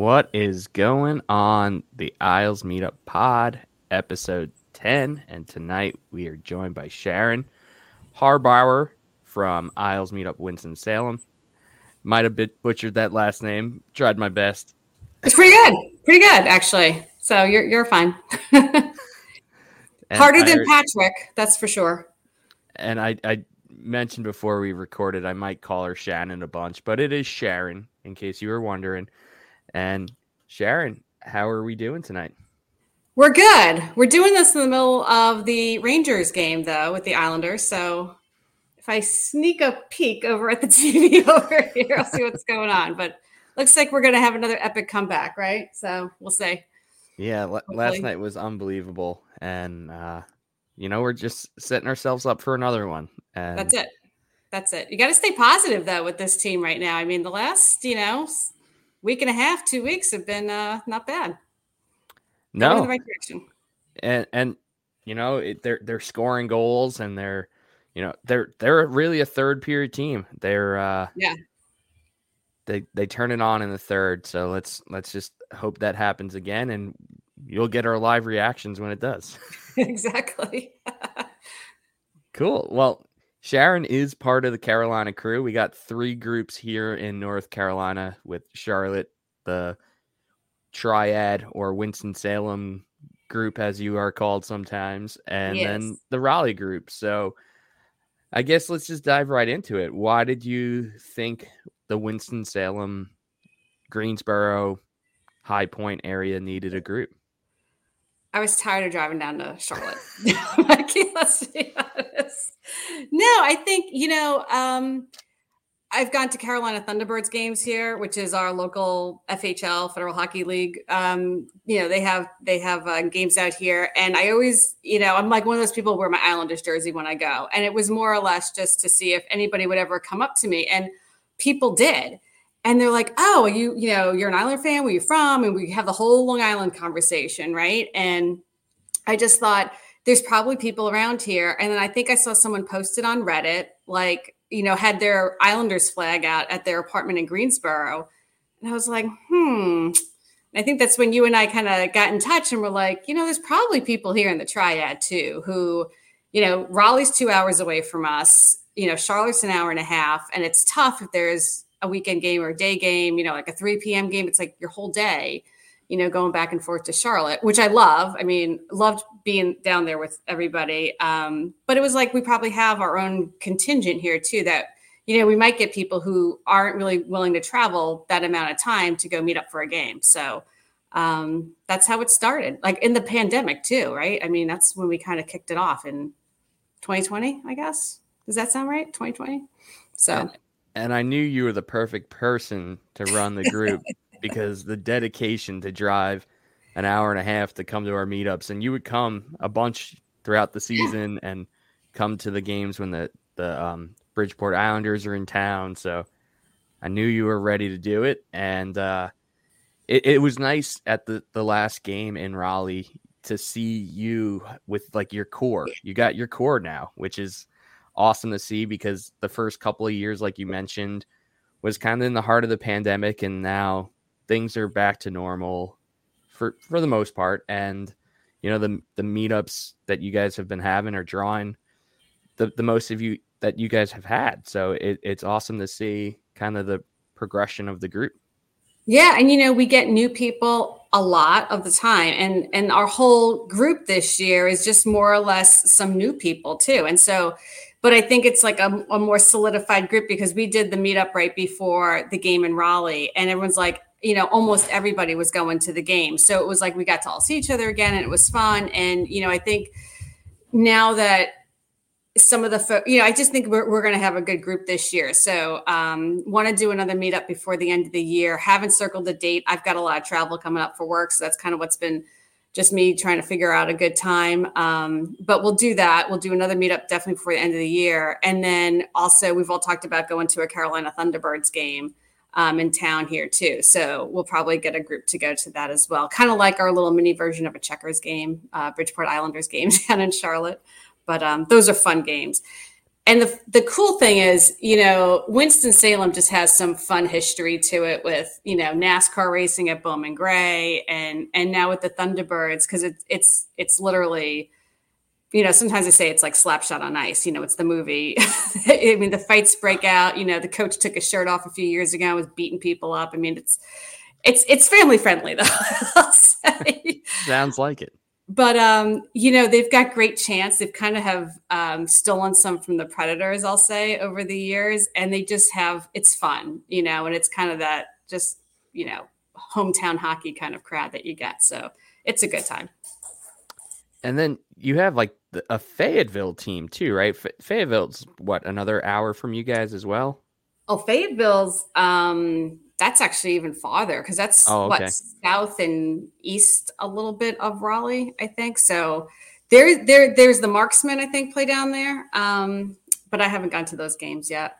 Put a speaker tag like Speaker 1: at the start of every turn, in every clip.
Speaker 1: What is going on? The Isles Meetup Pod, episode 10. And tonight we are joined by Sharon Harbauer from Isles Meetup Winston-Salem. Might have bit butchered that last name. Tried my best.
Speaker 2: It's pretty good. Pretty good, actually. So you're you're fine. Harder than Patrick, that's for sure.
Speaker 1: And I, I mentioned before we recorded, I might call her Shannon a bunch, but it is Sharon, in case you were wondering. And Sharon, how are we doing tonight?
Speaker 2: We're good. We're doing this in the middle of the Rangers game, though, with the Islanders. So if I sneak a peek over at the TV over here, I'll see what's going on. But looks like we're going to have another epic comeback, right? So we'll see.
Speaker 1: Yeah, l- last night was unbelievable. And, uh, you know, we're just setting ourselves up for another one. And
Speaker 2: That's it. That's it. You got to stay positive, though, with this team right now. I mean, the last, you know, week and a half, two weeks have been uh, not bad.
Speaker 1: No,
Speaker 2: in the right direction.
Speaker 1: And and you know it, they're they're scoring goals and they're you know they're they're really a third period team. They're uh,
Speaker 2: yeah.
Speaker 1: They they turn it on in the third. So let's let's just hope that happens again and you'll get our live reactions when it does.
Speaker 2: exactly.
Speaker 1: cool. Well, Sharon is part of the Carolina crew. We got three groups here in North Carolina with Charlotte, the Triad or Winston Salem group, as you are called sometimes, and yes. then the Raleigh group. So I guess let's just dive right into it. Why did you think the Winston Salem, Greensboro, High Point area needed a group?
Speaker 2: I was tired of driving down to Charlotte. let's be honest. No, I think, you know, um, I've gone to Carolina Thunderbirds games here, which is our local FHL Federal Hockey League. Um, you know, they have they have uh, games out here, and I always, you know, I'm like one of those people who wear my Islanders jersey when I go, and it was more or less just to see if anybody would ever come up to me, and people did and they're like, "Oh, you you know, you're an Islander fan. Where you from?" And we have the whole Long Island conversation, right? And I just thought there's probably people around here. And then I think I saw someone posted on Reddit, like you know, had their Islanders flag out at their apartment in Greensboro, and I was like, hmm. I think that's when you and I kind of got in touch and were like, you know, there's probably people here in the Triad too who, you know, Raleigh's two hours away from us. You know, Charlotte's an hour and a half, and it's tough if there's a weekend game or a day game, you know, like a 3 p.m. game. It's like your whole day, you know, going back and forth to Charlotte, which I love. I mean, loved being down there with everybody. Um, but it was like we probably have our own contingent here too that, you know, we might get people who aren't really willing to travel that amount of time to go meet up for a game. So um, that's how it started, like in the pandemic too, right? I mean, that's when we kind of kicked it off in 2020, I guess. Does that sound right? 2020. So
Speaker 1: and I knew you were the perfect person to run the group because the dedication to drive an hour and a half to come to our meetups, and you would come a bunch throughout the season and come to the games when the the um, Bridgeport Islanders are in town. So I knew you were ready to do it, and uh, it, it was nice at the the last game in Raleigh to see you with like your core. You got your core now, which is awesome to see because the first couple of years, like you mentioned, was kind of in the heart of the pandemic, and now things are back to normal for for the most part. And you know the the meetups that you guys have been having are drawing the the most of you that you guys have had. So it, it's awesome to see kind of the progression of the group.
Speaker 2: Yeah, and you know we get new people a lot of the time, and and our whole group this year is just more or less some new people too. And so but I think it's like a, a, more solidified group because we did the meetup right before the game in Raleigh, and everyone's like, you know, almost everybody was going to the game, so it was like we got to all see each other again, and it was fun. And you know, I think now that some of the you know i just think we're, we're going to have a good group this year. So um want to do another meetup before the end of the year. Haven't circled the date. I've got a lot of travel coming up for work. So that's kind of what's been just me trying to figure out a good time. Um, but we'll do that. We'll do another meetup definitely before the end of the year. And then also, we've all talked about going to a Carolina Thunderbirds game um, in town here too. So we'll probably get a group to go to that as well. Kind of like our little mini version of a checkers game, uh, Bridgeport Islanders game down in Charlotte. But um, those are fun games. And the the cool thing is, you know, Winston Salem just has some fun history to it with you know NASCAR racing at Bowman Gray, and and now with the Thunderbirds because it's it's it's literally you know, sometimes I say it's like Slapshot on Ice. You know, it's the movie. I mean, the fights break out. You know, the coach took his shirt off a few years ago, and was beating people up. I mean, it's it's it's family friendly though.
Speaker 1: Sounds like it.
Speaker 2: But um, you know, they've got great chance. They've kind of have um, stolen some from the Predators, I'll say, over the years, and they just have it's fun, you know, and it's kind of that just you know hometown hockey kind of crowd that you get. So it's a good time.
Speaker 1: And then you have like a Fayetteville team too, right? Fayetteville's what another hour from you guys as well.
Speaker 2: Oh, Fayetteville's um that's actually even farther because that's oh, okay. what south and east a little bit of Raleigh, I think. So there, there, there's the Marksmen I think play down there, um, but I haven't gone to those games yet.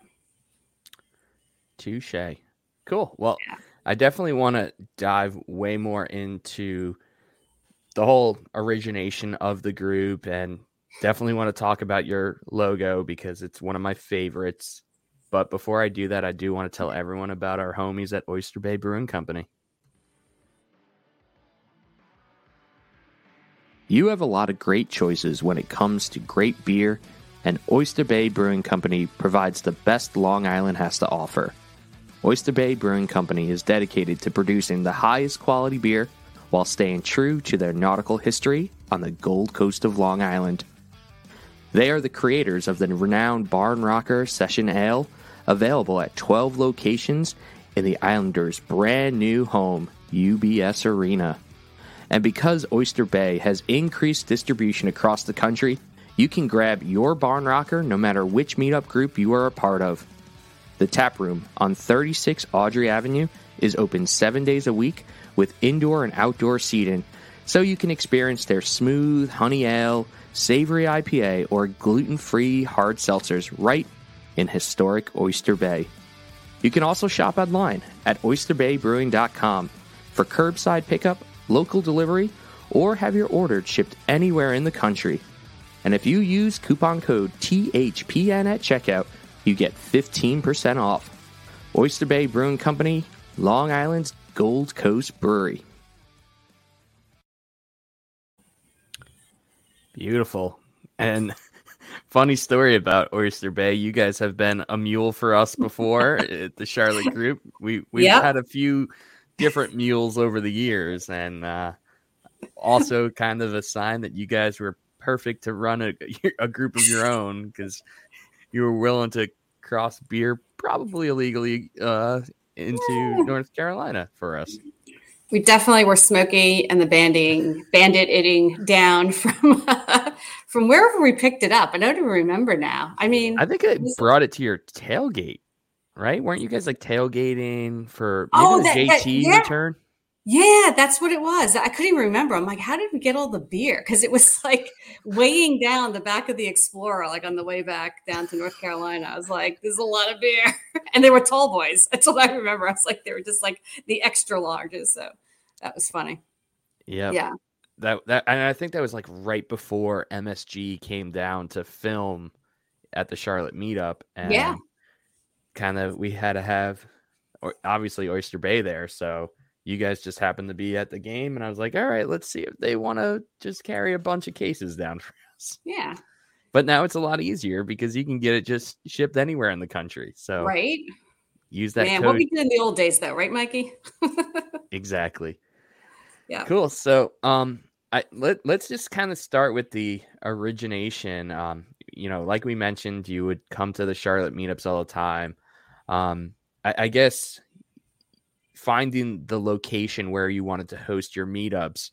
Speaker 1: Touche. Cool. Well, yeah. I definitely want to dive way more into the whole origination of the group and definitely want to talk about your logo because it's one of my favorites. But before I do that, I do want to tell everyone about our homies at Oyster Bay Brewing Company. You have a lot of great choices when it comes to great beer, and Oyster Bay Brewing Company provides the best Long Island has to offer. Oyster Bay Brewing Company is dedicated to producing the highest quality beer while staying true to their nautical history on the Gold Coast of Long Island. They are the creators of the renowned Barn Rocker Session Ale, available at 12 locations in the Islanders' brand new home, UBS Arena. And because Oyster Bay has increased distribution across the country, you can grab your Barn Rocker no matter which meetup group you are a part of. The tap room on 36 Audrey Avenue is open seven days a week with indoor and outdoor seating, so you can experience their smooth honey ale, savory IPA, or gluten free hard seltzers right in historic Oyster Bay. You can also shop online at oysterbaybrewing.com for curbside pickup, local delivery, or have your order shipped anywhere in the country. And if you use coupon code THPN at checkout, you get 15% off. Oyster Bay Brewing Company, Long Island's Gold Coast Brewery. Beautiful. And funny story about Oyster Bay. You guys have been a mule for us before at the Charlotte Group. We we've yep. had a few different mules over the years, and uh, also kind of a sign that you guys were perfect to run a, a group of your own because you were willing to cross beer probably illegally uh, into North Carolina for us.
Speaker 2: We definitely were smoky and the banding bandit eating down from from wherever we picked it up. I don't even remember now. I mean,
Speaker 1: I think I brought it to your tailgate, right? Weren't you guys like tailgating for oh, maybe oh, that, JT that, yeah. return?
Speaker 2: Yeah, that's what it was. I couldn't even remember. I'm like, how did we get all the beer? Because it was like weighing down the back of the Explorer, like on the way back down to North Carolina. I was like, there's a lot of beer. And they were tall boys. That's all I remember. I was like, they were just like the extra larges. So that was funny.
Speaker 1: Yeah. Yeah. That, that, and I think that was like right before MSG came down to film at the Charlotte meetup. And yeah. kind of, we had to have, or obviously, Oyster Bay there. So, you guys just happened to be at the game and i was like all right let's see if they want to just carry a bunch of cases down for us.
Speaker 2: Yeah.
Speaker 1: But now it's a lot easier because you can get it just shipped anywhere in the country so
Speaker 2: right.
Speaker 1: use that
Speaker 2: Man,
Speaker 1: code.
Speaker 2: what we did in the old days though right mikey?
Speaker 1: Exactly. Yeah. Cool so um I, let, let's just kind of start with the origination um you know like we mentioned you would come to the charlotte meetups all the time. Um I, I guess finding the location where you wanted to host your meetups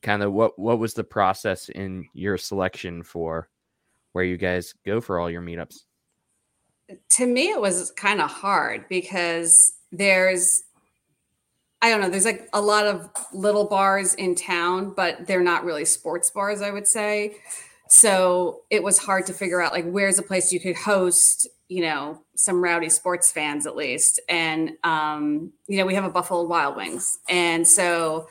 Speaker 1: kind of what what was the process in your selection for where you guys go for all your meetups?
Speaker 2: To me it was kind of hard because there's i don't know there's like a lot of little bars in town but they're not really sports bars i would say. So it was hard to figure out like where's a place you could host you know some rowdy sports fans at least and um you know we have a buffalo wild wings and so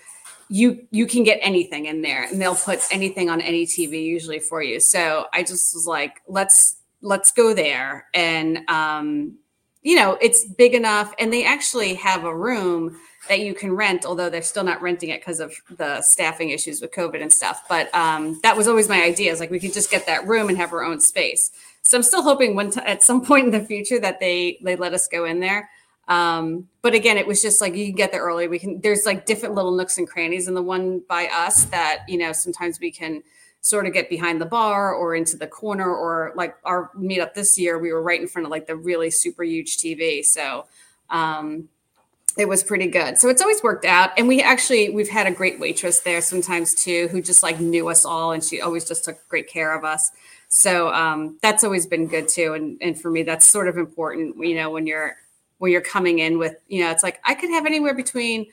Speaker 2: you you can get anything in there and they'll put anything on any tv usually for you so i just was like let's let's go there. And, um, you know, it's big enough. And they actually have a room that you can rent, although they're still not renting it because of the staffing issues with COVID and stuff. But um, that was always my idea is like we could just get that room and have our own space. So I'm still hoping one t- at some point in the future that they they let us go in there. Um, but again, it was just like you can get there early. We can there's like different little nooks and crannies in the one by us that you know sometimes we can sort of get behind the bar or into the corner or like our meetup this year we were right in front of like the really super huge tv so um it was pretty good. So it's always worked out. And we actually we've had a great waitress there sometimes too who just like knew us all and she always just took great care of us. So um that's always been good too. And and for me that's sort of important you know when you're when you're coming in with you know it's like i could have anywhere between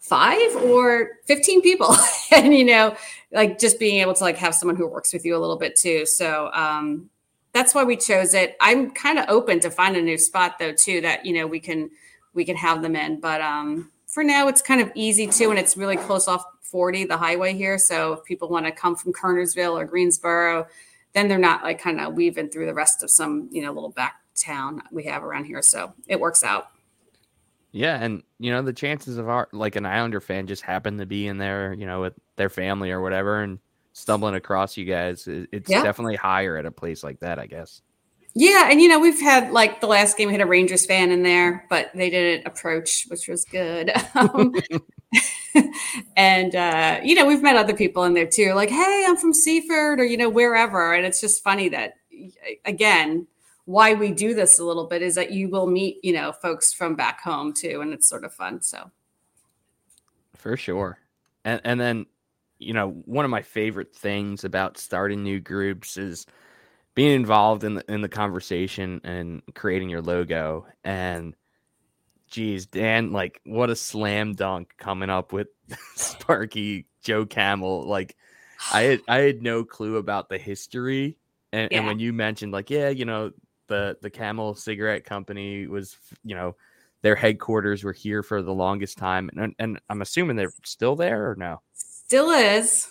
Speaker 2: five or 15 people. And you know like just being able to like have someone who works with you a little bit too. So um that's why we chose it. I'm kind of open to find a new spot though too that you know we can we can have them in but um for now it's kind of easy too and it's really close off 40 the highway here so if people want to come from kernersville or greensboro then they're not like kind of weaving through the rest of some you know little back town we have around here so it works out
Speaker 1: yeah, and you know the chances of our like an Islander fan just happen to be in there, you know, with their family or whatever, and stumbling across you guys, it's yeah. definitely higher at a place like that, I guess.
Speaker 2: Yeah, and you know we've had like the last game we had a Rangers fan in there, but they didn't approach, which was good. Um, and uh, you know we've met other people in there too, like hey, I'm from Seaford or you know wherever, and it's just funny that again why we do this a little bit is that you will meet, you know, folks from back home too, and it's sort of fun. So,
Speaker 1: for sure, and and then, you know, one of my favorite things about starting new groups is being involved in the in the conversation and creating your logo. And, geez, Dan, like, what a slam dunk coming up with Sparky Joe Camel. Like, I had I had no clue about the history and, yeah. and, when you mentioned like yeah you know the the Camel Cigarette Company was, you know, their headquarters were here for the longest time, and and I'm assuming they're still there or no?
Speaker 2: Still is.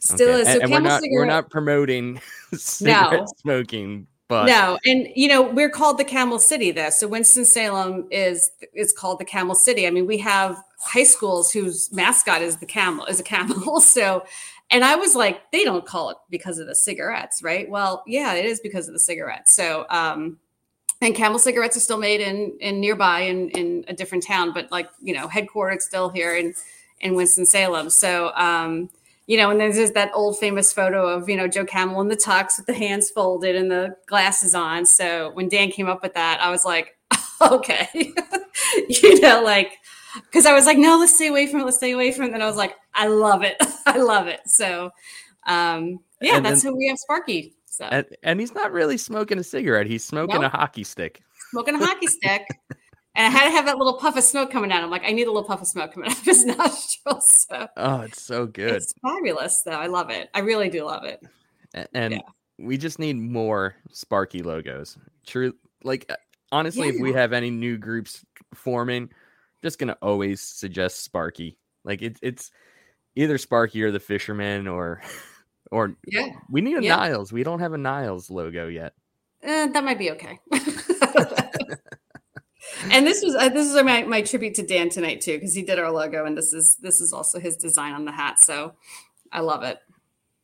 Speaker 2: Still okay. is.
Speaker 1: So and, we're not cigarette... we're not promoting cigarette no. smoking, but
Speaker 2: no, and you know we're called the Camel City there. So Winston Salem is is called the Camel City. I mean, we have high schools whose mascot is the camel is a camel. So and I was like, they don't call it because of the cigarettes, right? Well, yeah, it is because of the cigarettes. So, um, and Camel cigarettes are still made in in nearby in in a different town, but like you know, headquartered still here in in Winston Salem. So, um, you know, and there's just that old famous photo of you know Joe Camel in the tux with the hands folded and the glasses on. So when Dan came up with that, I was like, okay, you know, like because I was like, no, let's stay away from it. Let's stay away from it. And I was like, I love it. I love it. So, um, yeah, and that's then, who we have Sparky. So,
Speaker 1: and, and, he's not really smoking a cigarette. He's smoking nope. a hockey stick.
Speaker 2: Smoking a hockey stick. And I had to have that little puff of smoke coming out. I'm like, I need a little puff of smoke coming out of his nostrils. So,
Speaker 1: oh, it's so good.
Speaker 2: It's fabulous, though. I love it. I really do love it.
Speaker 1: And yeah. we just need more Sparky logos. True. Like, honestly, yeah. if we have any new groups forming, just gonna always suggest Sparky. Like it's it's either Sparky or the Fisherman or or
Speaker 2: yeah.
Speaker 1: We need a. Niles. We don't have a Niles logo yet.
Speaker 2: Uh, that might be okay. and this was uh, this is my, my tribute to Dan tonight too because he did our logo and this is this is also his design on the hat. So I love it.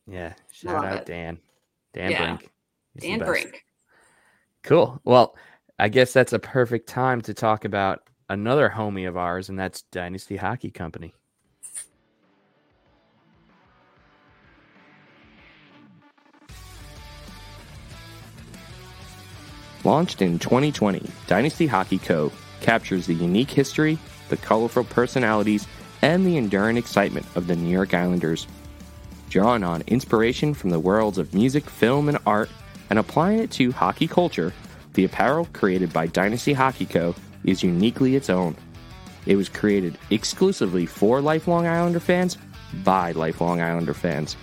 Speaker 1: Yeah, shout out it. Dan. Dan yeah. Brink.
Speaker 2: He's Dan Brink.
Speaker 1: Cool. Well, I guess that's a perfect time to talk about another homie of ours, and that's Dynasty Hockey Company. Launched in 2020, Dynasty Hockey Co. captures the unique history, the colorful personalities, and the enduring excitement of the New York Islanders. Drawing on inspiration from the worlds of music, film, and art, and applying it to hockey culture, the apparel created by Dynasty Hockey Co is uniquely its own. It was created exclusively for Lifelong Islander fans by Lifelong Islander fans.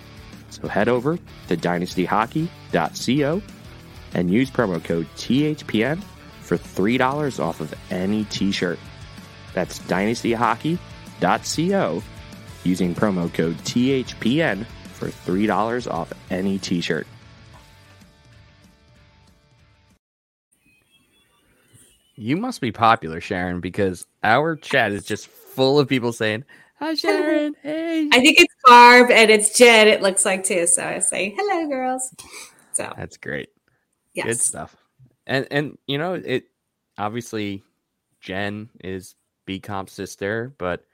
Speaker 1: So head over to dynastyhockey.co and use promo code THPN for $3 off of any t shirt. That's dynastyhockey.co using promo code THPN for $3 off any t shirt. You must be popular, Sharon, because our chat is just full of people saying, Hi, Sharon. Hey.
Speaker 2: I think it's Barb and it's Jen, it looks like too. So I say, Hello, girls. So
Speaker 1: that's great.
Speaker 2: Yes.
Speaker 1: Good stuff. And and you know, it obviously Jen is B Comp's sister, but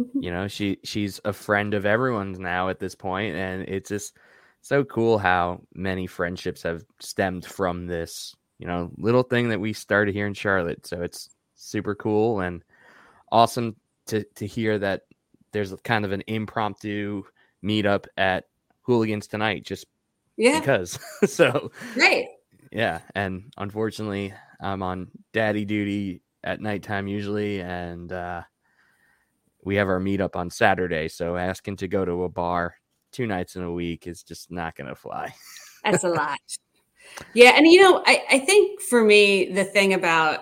Speaker 1: mm-hmm. you know, she she's a friend of everyone's now at this point, and it's just so cool how many friendships have stemmed from this, you know, little thing that we started here in Charlotte. So it's super cool and awesome to to hear that there's kind of an impromptu meetup at Hooligans tonight, just
Speaker 2: yeah,
Speaker 1: because. so
Speaker 2: great.
Speaker 1: Yeah, and unfortunately, I'm on daddy duty at nighttime usually, and uh, we have our meetup on Saturday. So asking to go to a bar two nights in a week is just not going to fly.
Speaker 2: That's a lot. Yeah, and you know, I, I think for me, the thing about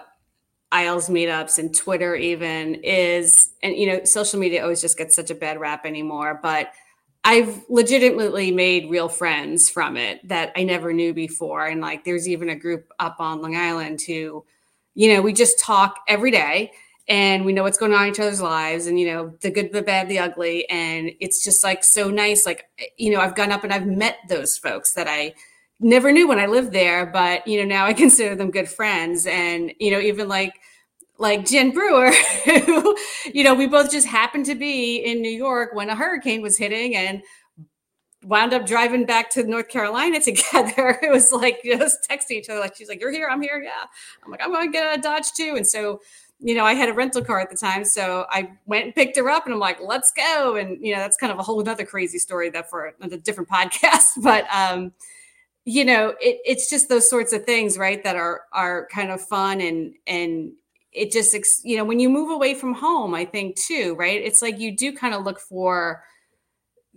Speaker 2: Isles meetups and Twitter even is, and you know, social media always just gets such a bad rap anymore, but I've legitimately made real friends from it that I never knew before. And like, there's even a group up on Long Island who, you know, we just talk every day and we know what's going on in each other's lives and, you know, the good, the bad, the ugly. And it's just like so nice. Like, you know, I've gone up and I've met those folks that I never knew when I lived there, but, you know, now I consider them good friends. And, you know, even like, like Jen Brewer, who, you know, we both just happened to be in New York when a hurricane was hitting and wound up driving back to North Carolina together. It was like just texting each other, like she's like, You're here, I'm here. Yeah. I'm like, I'm gonna get a Dodge too. And so, you know, I had a rental car at the time. So I went and picked her up and I'm like, let's go. And you know, that's kind of a whole other crazy story that for a different podcast. But um, you know, it, it's just those sorts of things, right? That are are kind of fun and and it just you know when you move away from home i think too right? It's like you do kind of look for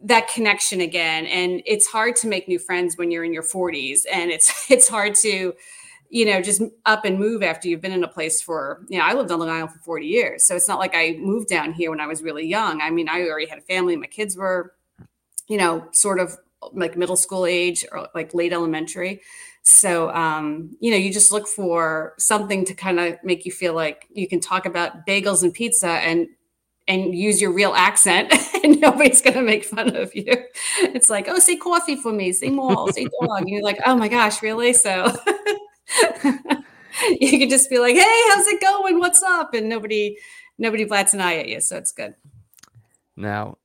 Speaker 2: that connection again and it's hard to make new friends when you're in your 40s and it's it's hard to you know just up and move after you've been in a place for you know i lived on long island for 40 years so it's not like i moved down here when i was really young. I mean i already had a family my kids were you know sort of like middle school age or like late elementary so, um, you know, you just look for something to kind of make you feel like you can talk about bagels and pizza and and use your real accent and nobody's going to make fun of you. It's like, oh, say coffee for me, say mall, say dog. And you're like, oh my gosh, really? So you can just be like, hey, how's it going? What's up? And nobody, nobody blats an eye at you. So it's good.
Speaker 1: Now,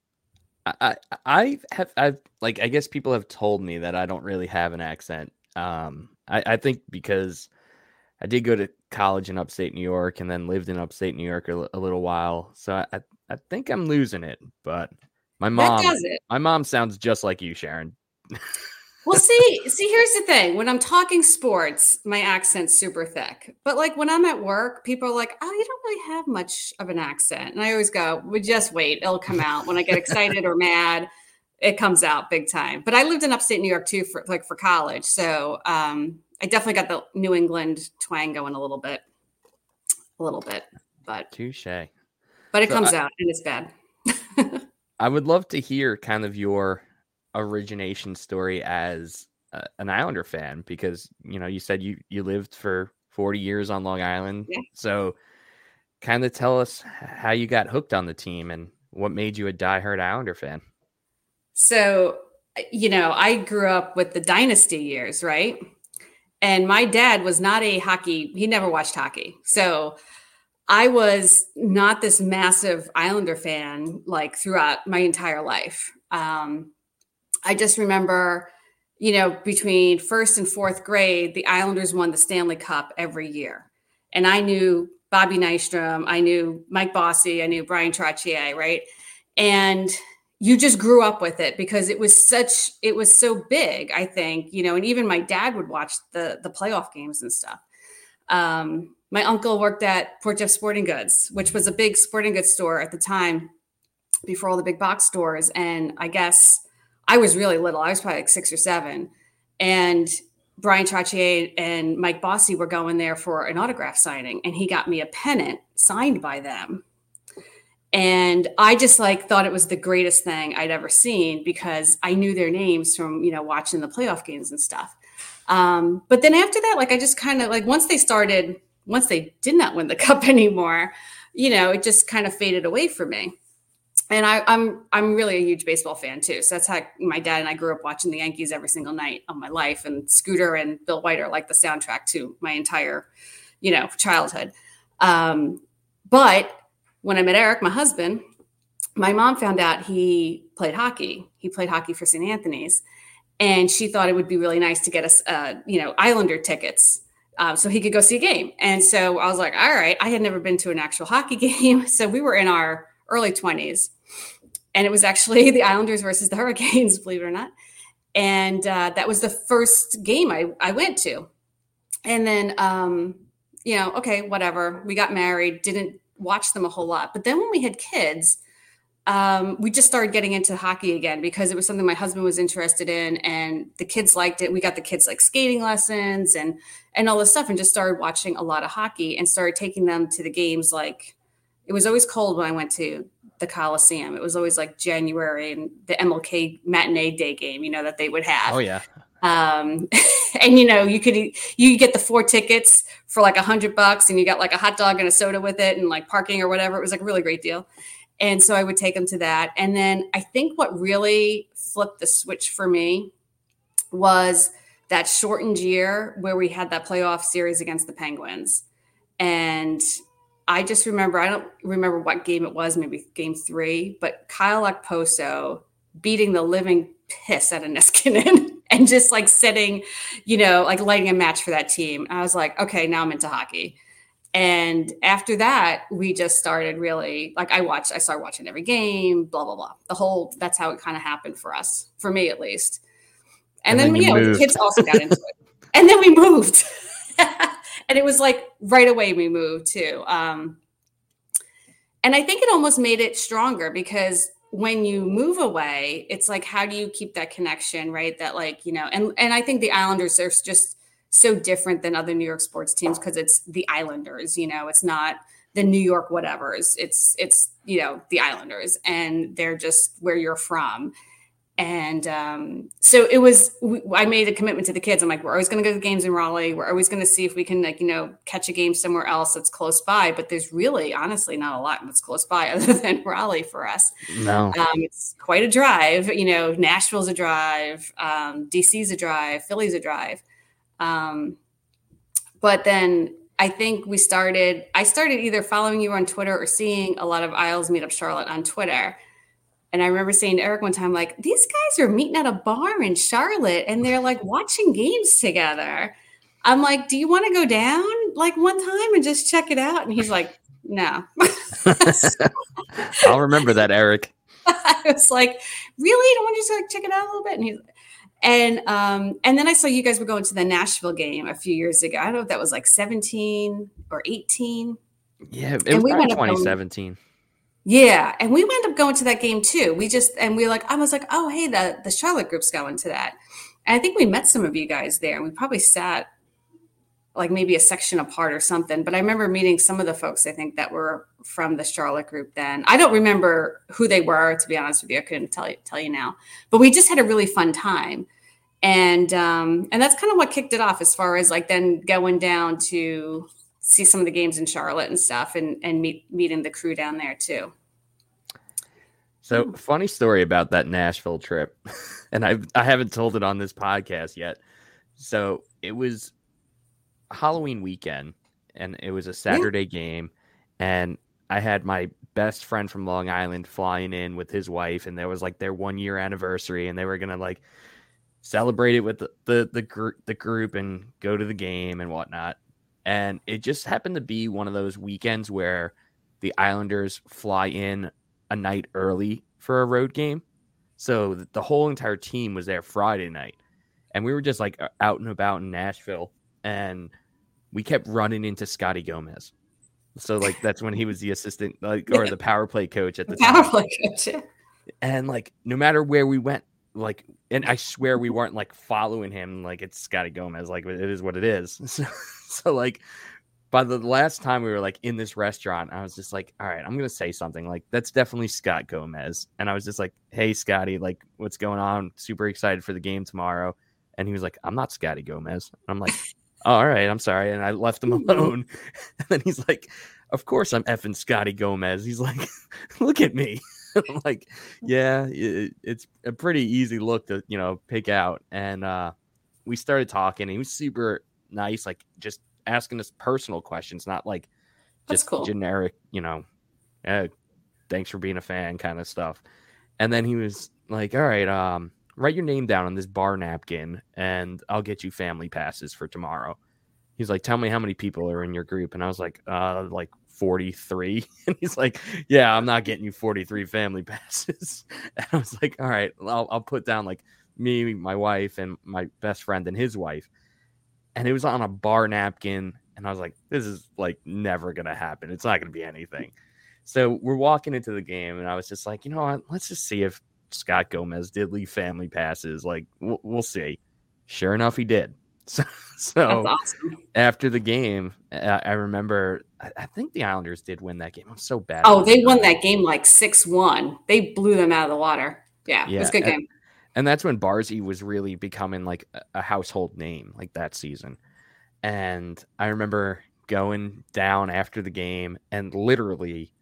Speaker 1: I, I have, I've like, I guess people have told me that I don't really have an accent um, I, I think because I did go to college in upstate New York and then lived in upstate New York a, a little while, so I, I think I'm losing it. But my mom, my mom sounds just like you, Sharon.
Speaker 2: well, see, see, here's the thing: when I'm talking sports, my accent's super thick. But like when I'm at work, people are like, "Oh, you don't really have much of an accent," and I always go, "We just wait; it'll come out when I get excited or mad." It comes out big time. But I lived in upstate New York too for like for college, so um, I definitely got the New England twang going a little bit, a little bit. But
Speaker 1: touche.
Speaker 2: But it so comes I, out and it's bad.
Speaker 1: I would love to hear kind of your origination story as uh, an Islander fan because you know you said you you lived for 40 years on Long Island, yeah. so kind of tell us how you got hooked on the team and what made you a diehard Islander fan.
Speaker 2: So, you know, I grew up with the dynasty years, right? And my dad was not a hockey, he never watched hockey. So I was not this massive Islander fan like throughout my entire life. Um, I just remember, you know, between first and fourth grade, the Islanders won the Stanley Cup every year. And I knew Bobby Nystrom, I knew Mike Bossy, I knew Brian Trottier, right? And you just grew up with it because it was such it was so big i think you know and even my dad would watch the the playoff games and stuff. Um, my uncle worked at port jeff sporting goods which was a big sporting goods store at the time before all the big box stores. And i guess i was really little i was probably like six or seven. And brian trottier and mike bossy were going there for an autograph signing and he got me a pennant signed by them and i just like thought it was the greatest thing i'd ever seen because i knew their names from you know watching the playoff games and stuff um, but then after that like i just kind of like once they started once they did not win the cup anymore, you know, it just kind of faded away for me. And I, I'm I'm really a huge baseball fan too. So that's how my dad and I grew up watching the Yankees every single night of my life. And Scooter and Bill White are like the soundtrack to my entire, you know, childhood. Um, but when I met Eric, my husband, my mom found out he played hockey. He played hockey for St. Anthony's, and she thought it would be really nice to get us, uh, you know, Islander tickets um, so he could go see a game. And so I was like, all right. I had never been to an actual hockey game, so we were in our early twenties, and it was actually the Islanders versus the Hurricanes, believe it or not. And uh, that was the first game I, I went to. And then, um, you know, okay, whatever. We got married, didn't watch them a whole lot. But then when we had kids, um, we just started getting into hockey again because it was something my husband was interested in and the kids liked it. We got the kids like skating lessons and and all this stuff and just started watching a lot of hockey and started taking them to the games like it was always cold when I went to the Coliseum. It was always like January and the MLK matinee day game, you know, that they would have.
Speaker 1: Oh yeah.
Speaker 2: Um, and you know, you could you get the four tickets for like a hundred bucks, and you got like a hot dog and a soda with it, and like parking or whatever. It was like a really great deal. And so I would take them to that. And then I think what really flipped the switch for me was that shortened year where we had that playoff series against the Penguins. And I just remember, I don't remember what game it was, maybe game three, but Kyle Okposo beating the living piss out of Niskanen and just like sitting, you know, like lighting a match for that team. I was like, okay, now I'm into hockey. And after that, we just started really like I watched, I started watching every game, blah, blah, blah. The whole that's how it kind of happened for us, for me at least. And, and then, then, you, you know, the kids also got into it. And then we moved. and it was like right away we moved too. Um, and I think it almost made it stronger because when you move away, it's like how do you keep that connection, right? That like, you know, and and I think the Islanders are just so different than other New York sports teams because it's the Islanders, you know, it's not the New York whatevers. It's it's you know the Islanders, and they're just where you're from. And um, so it was. I made a commitment to the kids. I'm like, we're always going to go to games in Raleigh. We're always going to see if we can, like, you know, catch a game somewhere else that's close by. But there's really, honestly, not a lot that's close by other than Raleigh for us.
Speaker 1: No,
Speaker 2: um, it's quite a drive. You know, Nashville's a drive, um, DC's a drive, Philly's a drive. Um, but then I think we started, I started either following you on Twitter or seeing a lot of Isles Meetup Charlotte on Twitter. And I remember saying to Eric one time, like, these guys are meeting at a bar in Charlotte and they're like watching games together. I'm like, do you want to go down like one time and just check it out? And he's like, no.
Speaker 1: I'll remember that, Eric.
Speaker 2: I was like, really? Don't want to just like check it out a little bit? And he's and um, and then I saw you guys were going to the Nashville game a few years ago. I don't know if that was like 17 or 18.
Speaker 1: Yeah, it was we 2017.
Speaker 2: Yeah, and we went up going to that game too. We just and we like I was like, oh hey, the the Charlotte group's going to that. And I think we met some of you guys there, we probably sat like maybe a section apart or something. But I remember meeting some of the folks I think that were from the Charlotte group then. I don't remember who they were, to be honest with you. I couldn't tell you tell you now. But we just had a really fun time. And um, and that's kind of what kicked it off as far as like then going down to see some of the games in Charlotte and stuff and and meet meeting the crew down there too.
Speaker 1: So funny story about that Nashville trip. and I I haven't told it on this podcast yet. So it was Halloween weekend, and it was a Saturday yeah. game, and I had my best friend from Long Island flying in with his wife, and there was like their one year anniversary, and they were gonna like celebrate it with the the the, gr- the group and go to the game and whatnot. And it just happened to be one of those weekends where the Islanders fly in a night early for a road game. So the whole entire team was there Friday night. And we were just like out and about in Nashville and we kept running into Scotty Gomez. So like that's when he was the assistant, like or the power play coach at the, the
Speaker 2: time. Power play coach.
Speaker 1: And like no matter where we went, like, and I swear we weren't like following him. Like it's Scotty Gomez. Like it is what it is. So, so like by the last time we were like in this restaurant, I was just like, all right, I'm gonna say something. Like that's definitely Scott Gomez. And I was just like, hey Scotty, like what's going on? Super excited for the game tomorrow. And he was like, I'm not Scotty Gomez. And I'm like, oh, all right, I'm sorry. And I left him alone. And then he's like, of course I'm effing Scotty Gomez. He's like, look at me. I'm like, yeah, it, it's a pretty easy look to, you know, pick out. And uh, we started talking. And he was super nice, like just asking us personal questions, not like just
Speaker 2: cool.
Speaker 1: generic, you know, eh, thanks for being a fan kind of stuff. And then he was like, all right, um, write your name down on this bar napkin and I'll get you family passes for tomorrow. He's like, tell me how many people are in your group. And I was like, uh, like 43. And he's like, yeah, I'm not getting you 43 family passes. And I was like, all right, I'll, I'll put down like me, my wife, and my best friend and his wife. And it was on a bar napkin. And I was like, this is like never to happen. It's not to be anything. So we're walking into the game, and I was just like, you know what? Let's just see if Scott Gomez did leave family passes. Like, we'll, we'll see. Sure enough, he did. So, so
Speaker 2: awesome.
Speaker 1: after the game, I, I remember, I, I think the Islanders did win that game. I'm so bad.
Speaker 2: Oh, they won that game like 6 1. They blew them out of the water. Yeah, it was a good
Speaker 1: Yeah,
Speaker 2: game.
Speaker 1: and that's when Barzy was really becoming like a- a household name, like that season. And I remember going down after the game and literally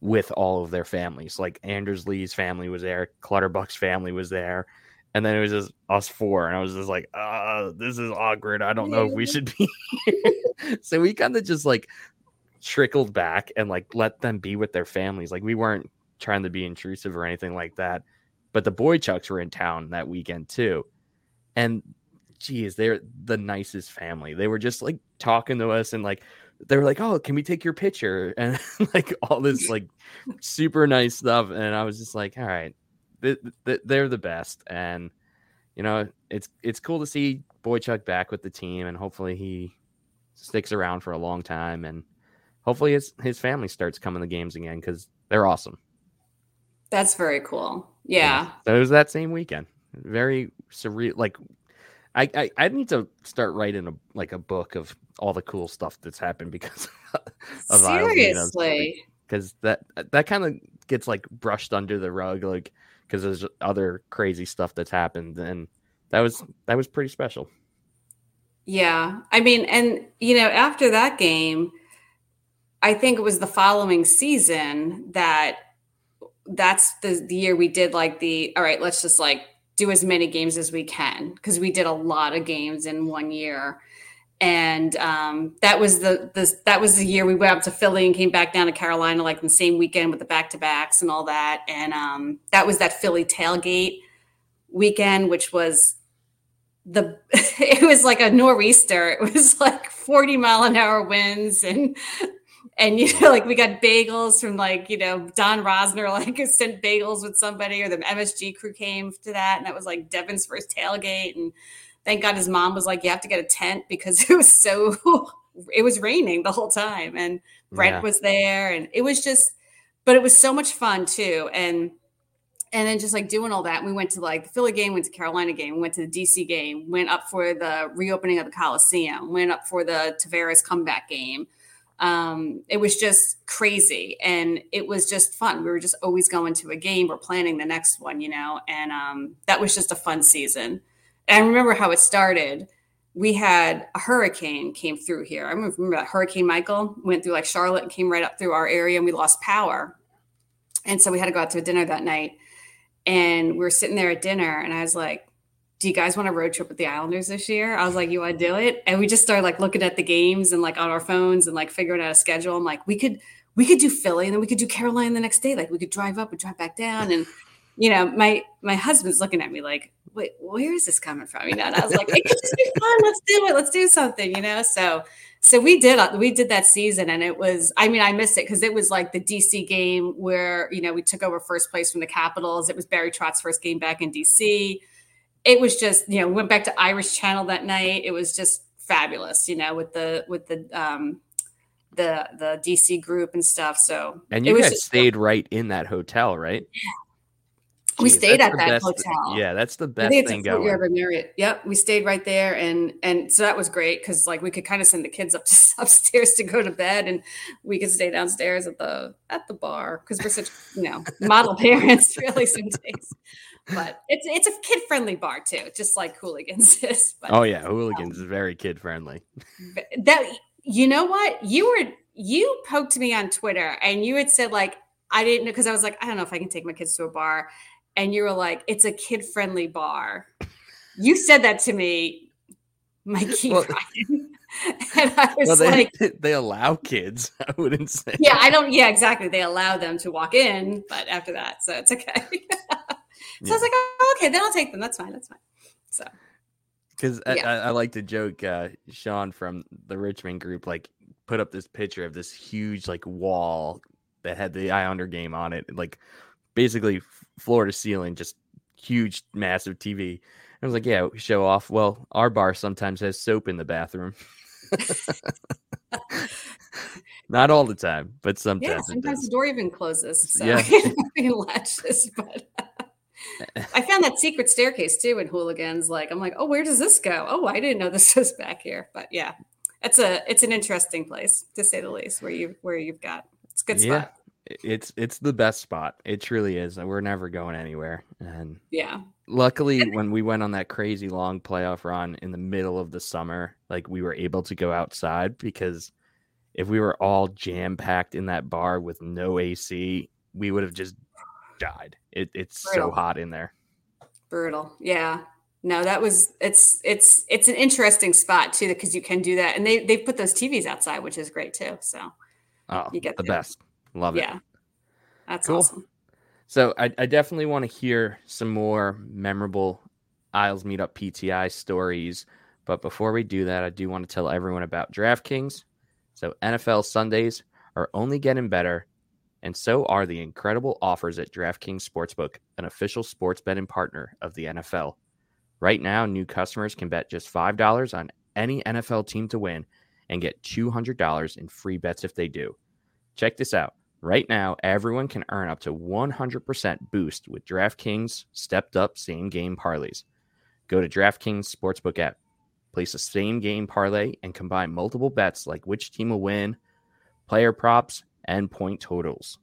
Speaker 1: with all of their families. Like Anders Lee's family was there, Clutterbuck's family was there. And then it was just us four. And I was just like, uh, this is awkward. I don't know if we should be so we kind of just like trickled back and like let them be with their families. Like we weren't trying to be intrusive or anything like that. But the Boychucks were in town that weekend too. And geez, they're the nicest family. They were just like talking to us and like they were like, "Oh, can we take your picture?" and like all this like super nice stuff. And I was just like, "All right, th- th- they're the best." And you know, it's it's cool to see Boychuk back with the team, and hopefully he sticks around for a long time, and hopefully his his family starts coming to games again because they're awesome.
Speaker 2: That's very cool. Yeah.
Speaker 1: So it was that same weekend. Very surreal. Like I, I I need to start writing a like a book of all the cool stuff that's happened because of.
Speaker 2: Seriously.
Speaker 1: because that that kind of gets like brushed under the rug like because there's other crazy stuff that's happened and that was that was pretty special.
Speaker 2: Yeah. I mean, and you know, after that game, I think it was the following season that that's the, the year we did like the all right, let's just like do as many games as we can because we did a lot of games in one year. And um, that was the, that was the year we went up to Philly and came back down to Carolina like the same weekend with the back to backs and all that. And um, that was that Philly tailgate weekend, which was the it was like a nor'easter. It was like 40 mile an hour winds and and you know like we got bagels from like you know Don Rosner like sent bagels with somebody or the MSG crew came to that and that was like Devin's first tailgate and thank God his mom was like you have to get a tent because it was so it was raining the whole time and Brent
Speaker 1: Yeah.
Speaker 2: was there and it was just but it was so much fun too and and then just like doing all that, we went to like the Philly game, went to Carolina game, went to the DC game, went up for the reopening of the Coliseum, went up for the Tavares comeback game. Um, it was just crazy and it was just fun. We were just always going to a game or planning the next one, you know, and um, that was just a fun season. And I remember how it started. We had a hurricane came through here. I remember, remember that Hurricane Michael went through like Charlotte and came right up through our area and we lost power. And so we had to go out to a dinner that night and we were sitting there at dinner and i was like do you guys want a road trip with the islanders this year? I was like you want to do it? And we just started like looking at the games and like on our phones and like figuring out a schedule. I'm like we could we could do philly and then we could do carolina the next day. Like we could drive up and drive back down. And you know my my husband's looking at me like wait where is this coming from? You know and i was like it could just be fun. Let's do it. Let's do something you know? So so we did uh, we did that season and it was i mean i missed it because it was like the dc game where you know we took over first place from the capitals. It was barry Trotz's first game back in dc it was just you know we went back to irish channel that night it was just fabulous you know with the with the um the the dc group and stuff so
Speaker 1: And
Speaker 2: it
Speaker 1: you
Speaker 2: was
Speaker 1: guys
Speaker 2: just-
Speaker 1: stayed right in that hotel, right?
Speaker 2: We
Speaker 1: Jeez,
Speaker 2: stayed at that
Speaker 1: best-
Speaker 2: hotel.
Speaker 1: Yeah, that's the best thing going.
Speaker 2: Yarber Marriott. Yep, we stayed right there, and and so that was great because like we could kind of send the kids up to upstairs to go to bed, and we could stay downstairs at the at the bar because we're such you know model parents really some days. But it's it's a kid friendly bar too, just like Hooligans is. But,
Speaker 1: oh yeah, Hooligans um, is very kid friendly.
Speaker 2: That you know what you were you poked me on Twitter and you had said like I didn't know because I was like I don't know if I can take my kids to a bar, and you were like it's a kid friendly bar. You said that to me, Mikey well, Ryan.
Speaker 1: and I was well, they, like, they allow kids. I wouldn't say.
Speaker 2: Yeah, I don't. Yeah, exactly. They allow them to walk in, but after that, so it's okay. So yeah. I was like, oh, okay, then I'll take them. That's fine. That's fine. So,
Speaker 1: because yeah. I, I, like to joke, uh, Sean from the Richmond group, like put up this picture of this huge like wall that had the Islander game on it, like basically floor to ceiling, just huge, massive TV. I was like, yeah, show off. Well, our bar sometimes has soap in the bathroom. Not all the time, but sometimes. Yeah,
Speaker 2: sometimes the door even closes. So yeah. latches, but I found that secret staircase too in hooligans. Like, I'm like, oh, where does this go? Oh, I didn't know this was back here. But yeah, it's a it's an interesting place to say the least. Where you where you've got it's good yeah. spot.
Speaker 1: It's it's the best spot. It truly is. We're never going anywhere. And
Speaker 2: yeah,
Speaker 1: luckily when we went on that crazy long playoff run in the middle of the summer like we were able to go outside because if we were all jam packed in that bar with no ac we would have just died. It, it's brutal. so hot in there.
Speaker 2: Brutal. Yeah. No that was it's it's it's an interesting spot too because you can do that. And they they put those tvs outside which is great too. So
Speaker 1: oh you get the best. Love it.
Speaker 2: Yeah. That's cool. awesome.
Speaker 1: So I, I definitely want to hear some more memorable Isles Meetup PTI stories. But before we do that, I do want to tell everyone about DraftKings. So NFL Sundays are only getting better, and so are the incredible offers at DraftKings Sportsbook, an official sports betting partner of the NFL. Right now, new customers can bet just $5 on any NFL team to win and get $200 in free bets if they do. Check this out. Right now, everyone can earn up to 100% boost with DraftKings stepped up same game parlays. Go to DraftKings Sportsbook app, place a same game parlay, and combine multiple bets like which team will win, player props, and point totals.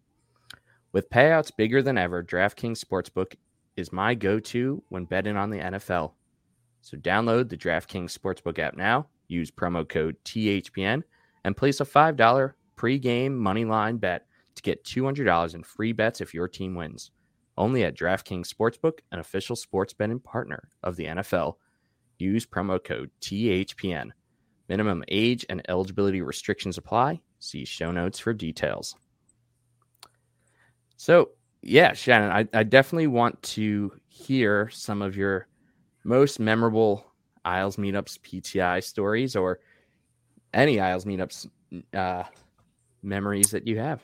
Speaker 1: With payouts bigger than ever, DraftKings Sportsbook is my go to when betting on the NFL. So download the DraftKings Sportsbook app now, use promo code THPN, and place a $5 pregame money line bet to get $200 in free bets if your team wins. Only at DraftKings Sportsbook, an official sports betting partner of the NFL. Use promo code THPN. Minimum age and eligibility restrictions apply. See show notes for details. So, yeah, Shannon, I, I definitely want to hear some of your most memorable Isles meetups PTI stories or any Isles meetups uh, memories that you have.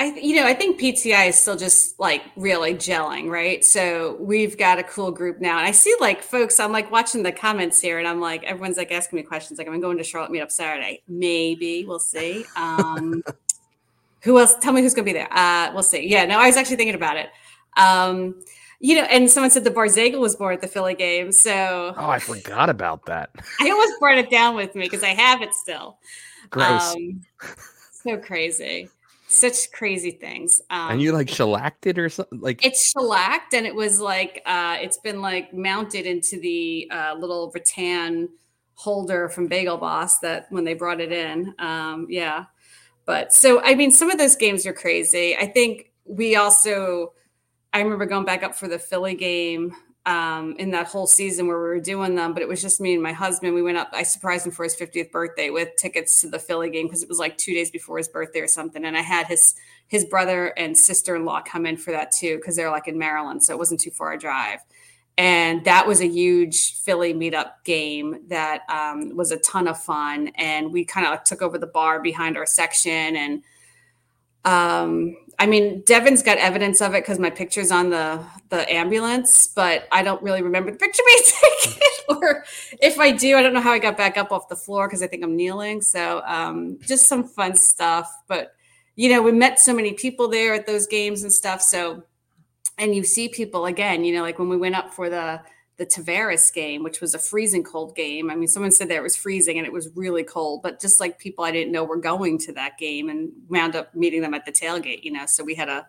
Speaker 2: I, you know, I think PTI is still just like really gelling, right? So we've got a cool group now, and I see like folks. I'm like watching the comments here, and I'm like, everyone's like asking me questions. Like, I'm going to Charlotte Meetup Saturday. Maybe we'll see. Um, who else? Tell me who's going to be there. Uh, we'll see. Yeah, no, I was actually thinking about it. Um, you know, and someone said the Barzagel was born at the Philly game. So
Speaker 1: oh, I forgot about that.
Speaker 2: I almost brought it down with me because I have it still.
Speaker 1: Gross. Um,
Speaker 2: so crazy such crazy things.
Speaker 1: Um, and you like shellacked it or something? Like
Speaker 2: it's shellacked, and it was like uh, it's been like mounted into the uh, little rattan holder from Bagel Boss that when they brought it in. Um, yeah, but so I mean, some of those games are crazy. I think we also. I remember going back up for the Philly game um, in that whole season where we were doing them, but it was just me and my husband. We went up, I surprised him for his 50th birthday with tickets to the Philly game because it was like two days before his birthday or something. And I had his his brother and sister-in-law come in for that too, because they're like in Maryland, so it wasn't too far a drive. And that was a huge Philly meetup game that um, was a ton of fun. And we kind of like took over the bar behind our section and um, I mean, Devin's got evidence of it because my picture's on the the ambulance, but I don't really remember the picture being taken. or if I do, I don't know how I got back up off the floor because I think I'm kneeling. So um, just some fun stuff. But you know, we met so many people there at those games and stuff. So, and you see people again. You know, like when we went up for the the Tavares game, which was a freezing cold game. I mean, someone said that it was freezing and it was really cold, but just like people I didn't know were going to that game and wound up meeting them at the tailgate, you know. So we had a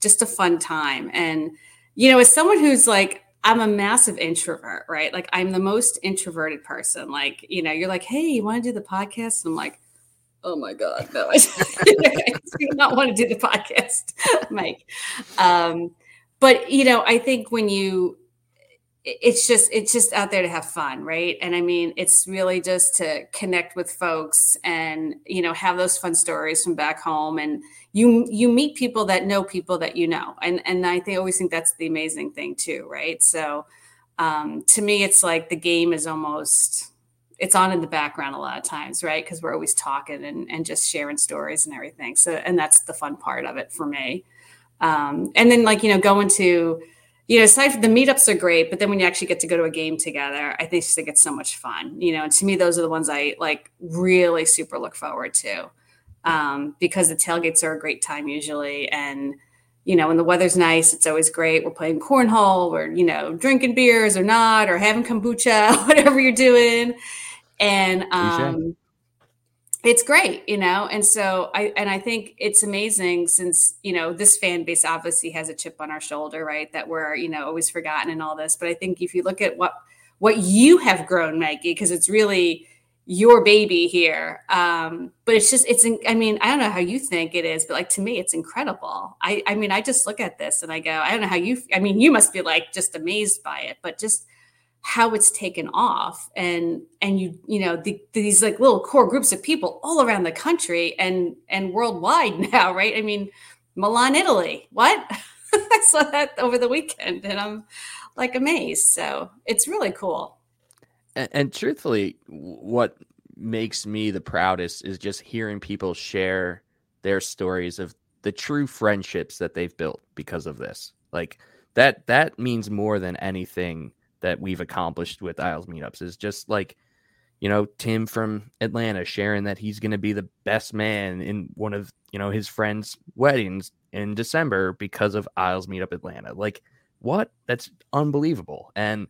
Speaker 2: just a fun time. And you know, as someone who's like, I'm a massive introvert, right? Like I'm the most introverted person. Like, you know, you're like, hey, you want to do the podcast? And I'm like, oh my God, no, I do not want to do the podcast, Mike. Um, but you know, I think when you it's just it's just out there to have fun right? And i mean it's really just to connect with folks and you know have those fun stories from back home. And you you meet people that know people that you know. And and i think, always think that's the amazing thing too right? So um, to me it's like the game is almost it's on in the background a lot of times right? Because we're always talking and, and just sharing stories and everything. So and that's the fun part of it for me. Um, and then like you know going to you know, aside from the meetups are great, but then when you actually get to go to a game together, I think it's so much fun. You know, and to me, those are the ones I like really super look forward to um, because the tailgates are a great time usually, and you know, when the weather's nice, it's always great. We're playing cornhole, or you know, drinking beers or not, or having kombucha, whatever you're doing, and um, it's great you know and so i and i think it's amazing since you know this fan base obviously has a chip on our shoulder right that we're you know always forgotten and all this but i think if you look at what what you have grown Mikey because it's really your baby here um but it's just it's i mean i don't know how you think it is but like to me it's incredible. I i mean i just look at this and i go i don't know how you i mean you must be like just amazed by it but just how it's taken off. And and you you know the, these like little core groups of people all around the country and and worldwide now right? I mean milan italy what? I saw that over the weekend and i'm like amazed. So it's really cool.
Speaker 1: And, and truthfully what makes me the proudest is just hearing people share their stories of the true friendships that they've built because of this. Like that that means more than anything that we've accomplished with Isles meetups is just like, you know, Tim from Atlanta sharing that he's going to be the best man in one of, you know, his friends' weddings in December because of Isles Meetup Atlanta. Like, what? That's unbelievable. And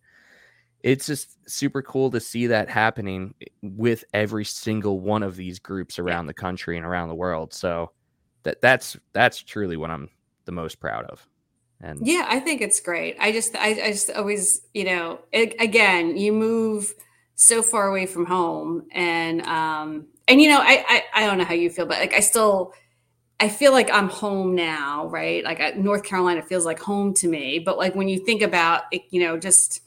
Speaker 1: it's just super cool to see that happening with every single one of these groups around the country and around the world. So that that's that's truly what I'm the most proud of.
Speaker 2: And yeah, I think it's great. I just, I, I just always, you know, it, again, you move so far away from home, and um, and you know, I, I, I don't know how you feel, but like, I still, I feel like I'm home now, right? Like North Carolina feels like home to me. But like when you think about, it, you know, just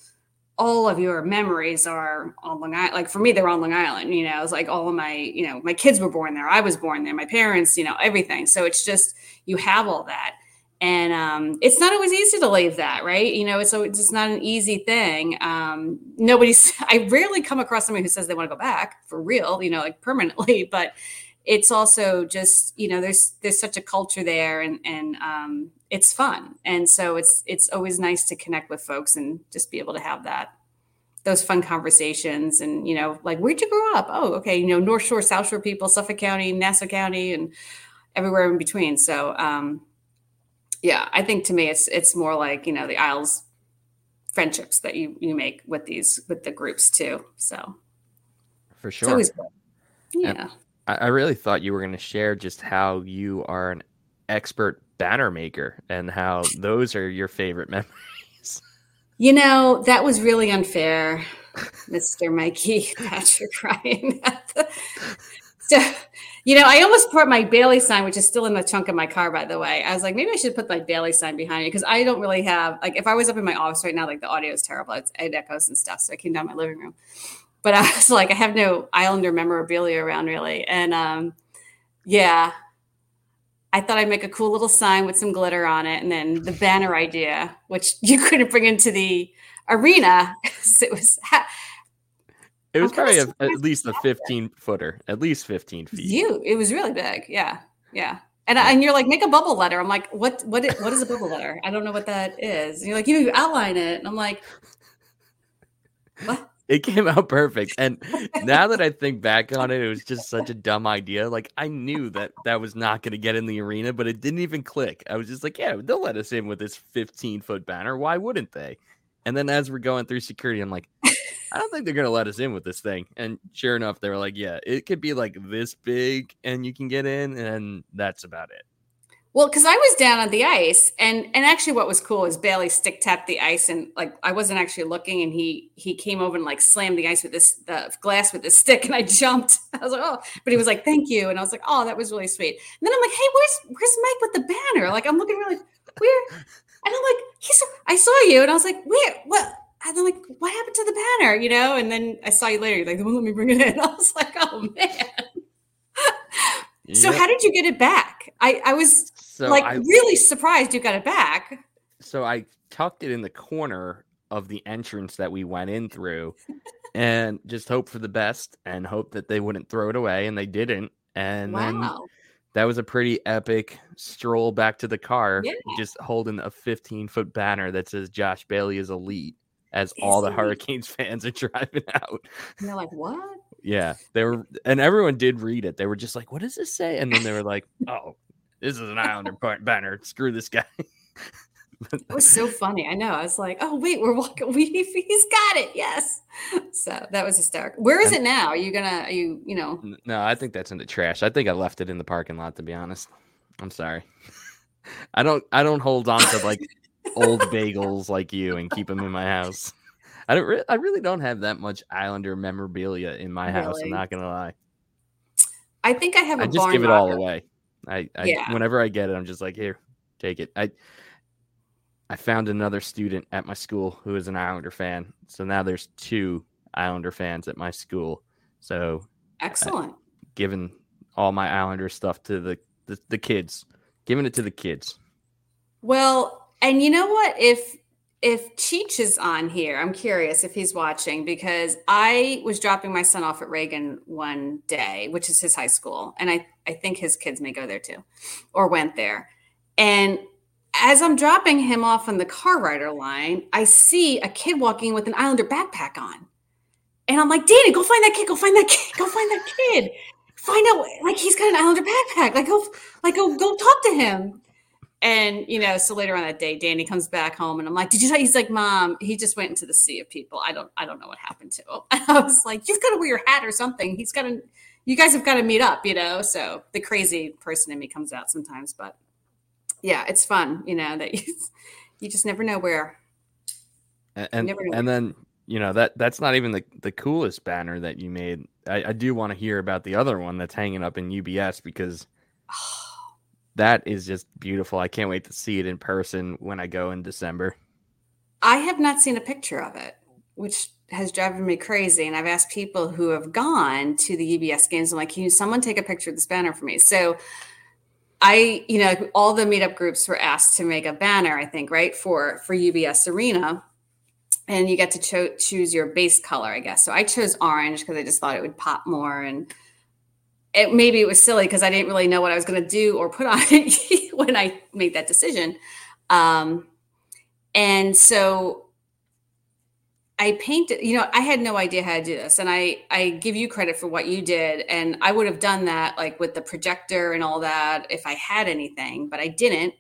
Speaker 2: all of your memories are on Long Island. Like for me, they're on Long Island. You know, it's like all of my, you know, my kids were born there. I was born there. My parents, you know, everything. So it's just you have all that and um, it's not always easy to leave that right? You know it's, it's not an easy thing. Um, nobody's i rarely come across somebody who says they want to go back for real you know like permanently but it's also just you know there's there's such a culture there and and um, it's fun. And so it's it's always nice to connect with folks and just be able to have that those fun conversations and you know like where'd you grow up? Oh okay you know north shore south shore people suffolk county nassau county and everywhere in between. So um yeah, I think to me it's it's more like you know the Isles friendships that you you make with these with the groups too. So
Speaker 1: for sure, yeah. I, I really thought you were going to share just how you are an expert banner maker and how those are your favorite memories.
Speaker 2: You know that was really unfair, Mister Mikey Patrick Ryan. you know, I almost put my Bailey sign, which is still in the trunk of my car, by the way. I was like, maybe I should put my Bailey sign behind me because I don't really have like if I was up in my office right now, like the audio is terrible. It's it echoes and stuff. So I came down my living room. But I was like, I have no Islander memorabilia around really. And um, yeah, I thought I'd make a cool little sign with some glitter on it, and then the banner idea, which you couldn't bring into the arena, it was
Speaker 1: it was probably a, at least a 15 footer, at least 15 feet.
Speaker 2: You, it was really big. Yeah. Yeah. And, and you're like, make a bubble letter. I'm like, what, what, is, what is a bubble letter? I don't know what that is. And you're like, you know, you outline it. And I'm like,
Speaker 1: what? It came out perfect. And now that I think back on it, it was just such a dumb idea. Like I knew that that was not going to get in the arena, but it didn't even click. I was just like, yeah, they'll let us in with this 15 foot banner. Why wouldn't they? And then as we're going through security, I'm like, I don't think they're gonna let us in with this thing. And sure enough, they were like, yeah, it could be like this big and you can get in, and that's about it.
Speaker 2: Well, because I was down on the ice, and and actually, what was cool is Bailey stick tapped the ice, and like I wasn't actually looking, and he he came over and like slammed the ice with this the glass with the stick, and I jumped. I was like, oh, but he was like, thank you, and I was like, oh, that was really sweet. And then I'm like, hey, where's where's Mike with the banner? Like I'm looking really like, where, and I'm like, he's I saw you, and I was like, where what? And I'm like, what happened to the banner? You know, and then I saw you later. You're like, won't let me bring it in. I was like, oh man. So how did you get it back? I, I was so like I, really surprised you got it back.
Speaker 1: So I tucked it in the corner of the entrance that we went in through and just hope for the best and hope that they wouldn't throw it away and they didn't. And wow. then that was a pretty epic stroll back to the car, yeah. just holding a 15 foot banner that says Josh Bailey is elite as is all the Hurricanes fans are driving out.
Speaker 2: And they're like, what?
Speaker 1: Yeah, they were, and everyone did read it. They were just like, "What does this say?" And then they were like, "Oh, this is an Islander banner. Screw this guy."
Speaker 2: it was so funny. I know. I was like, "Oh, wait, we're walking. We, he's got it. Yes." So that was hysterical. Where is it now? Are you gonna? Are you? You know?
Speaker 1: No, I think that's in the trash. I think I left it in the parking lot. To be honest, I'm sorry. I don't. I don't hold on to like old bagels like you and keep them in my house. I don't. Re- I really don't have that much Islander memorabilia in my house. Really? I'm not gonna lie.
Speaker 2: I think I have.
Speaker 1: I just give it all away. I, I yeah. whenever I get it, I'm just like, here, take it. I I found another student at my school who is an Islander fan. So now there's two Islander fans at my school. So
Speaker 2: excellent.
Speaker 1: giving all my Islander stuff to the, the the kids, giving it to the kids.
Speaker 2: Well, and you know what? If if Cheech is on here, I'm curious if he's watching because I was dropping my son off at Reagan one day, which is his high school, and I I think his kids may go there too, or went there. And as I'm dropping him off on the car rider line, I see a kid walking with an Islander backpack on, and I'm like, Danny, go find that kid, go find that kid, go find that kid, find out like he's got an Islander backpack, like go like go go talk to him. And you know, so later on that day, Danny comes back home, and I'm like, "Did you?" He's like, "Mom, he just went into the sea of people. I don't, I don't know what happened to him." And I was like, "You've got to wear your hat or something. He's got to, you guys have got to meet up, you know." So the crazy person in me comes out sometimes, but yeah, it's fun, you know, that you, you just never know where.
Speaker 1: And and, and then you know that that's not even the the coolest banner that you made. I, I do want to hear about the other one that's hanging up in UBS because. Oh, that is just beautiful. I can't wait to see it in person when I go in December.
Speaker 2: I have not seen a picture of it, which has driven me crazy. And I've asked people who have gone to the UBS games, I'm like, can you someone take a picture of this banner for me? So I, you know, all the meetup groups were asked to make a banner, I think, right, for for UBS Arena. And you get to cho- choose your base color, I guess. So I chose orange because I just thought it would pop more and it maybe it was silly because I didn't really know what I was going to do or put on it when I made that decision. Um, and so I painted, you know, I had no idea how to do this. And I, I give you credit for what you did. And I would have done that like with the projector and all that if I had anything, but I didn't.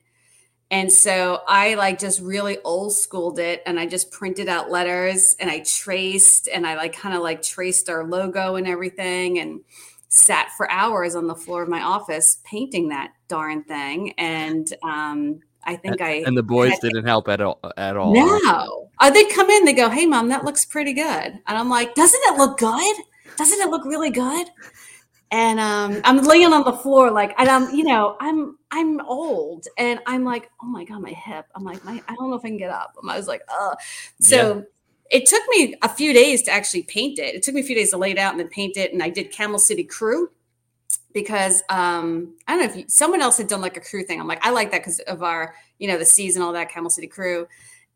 Speaker 2: And so I like just really old schooled it and I just printed out letters and I traced and I like kind of like traced our logo and everything. And, sat for hours on the floor of my office painting that darn thing. And um, I think
Speaker 1: and,
Speaker 2: I
Speaker 1: and the boys didn't help at all at all.
Speaker 2: No, uh, they'd come in, they go, "Hey, mom, that looks pretty good," and I'm like, "Doesn't it look good? Doesn't it look really good?" And um, I'm laying on the floor, like, and I'm, you know, I'm, I'm old, and I'm like, oh my god, my hip. I'm like, my, I don't know if I can get up. I was like, oh, so. Yeah it took me a few days to actually paint it. It took me a few days to lay it out and then paint it. And I did Camel City Crew because um, I don't know if you, someone else had done like a crew thing. I'm like, I like that because of our, you know, the season, all that Camel City Crew.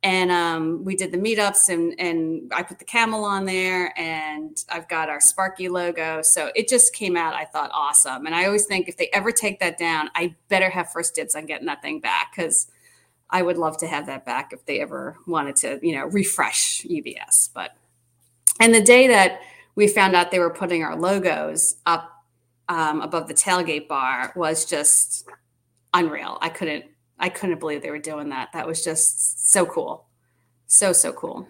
Speaker 2: And um, we did the meetups and and I put the camel on there and I've got our Sparky logo. So it just came out, I thought, awesome. And I always think if they ever take that down, I better have first dibs on getting that thing back because I would love to have that back if they ever wanted to, you know, refresh UBS. But and the day that we found out they were putting our logos up um, above the tailgate bar was just unreal. I couldn't I couldn't believe they were doing that. That was just so cool. So so cool.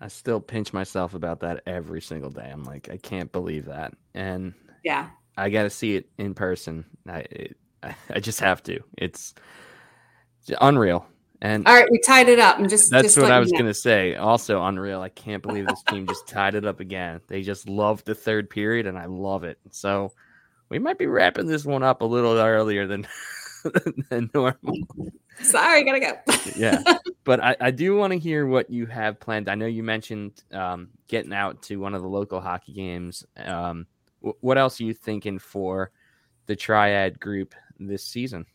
Speaker 1: I still pinch myself about that every single day. I'm like, I can't believe that. And
Speaker 2: yeah,
Speaker 1: I got to see it in person. I, it, I, just have to. It's unreal. And
Speaker 2: all right, we tied it up. And just
Speaker 1: that's
Speaker 2: just
Speaker 1: what I was going to say. Also unreal. I can't believe this team just tied it up again. They just love the third period, and I love it. So we might be wrapping this one up a little earlier than than normal.
Speaker 2: Sorry, gotta go.
Speaker 1: yeah, but I, I do want to hear what you have planned. I know you mentioned um, getting out to one of the local hockey games. Um, w- what else are you thinking for the Triad group this season?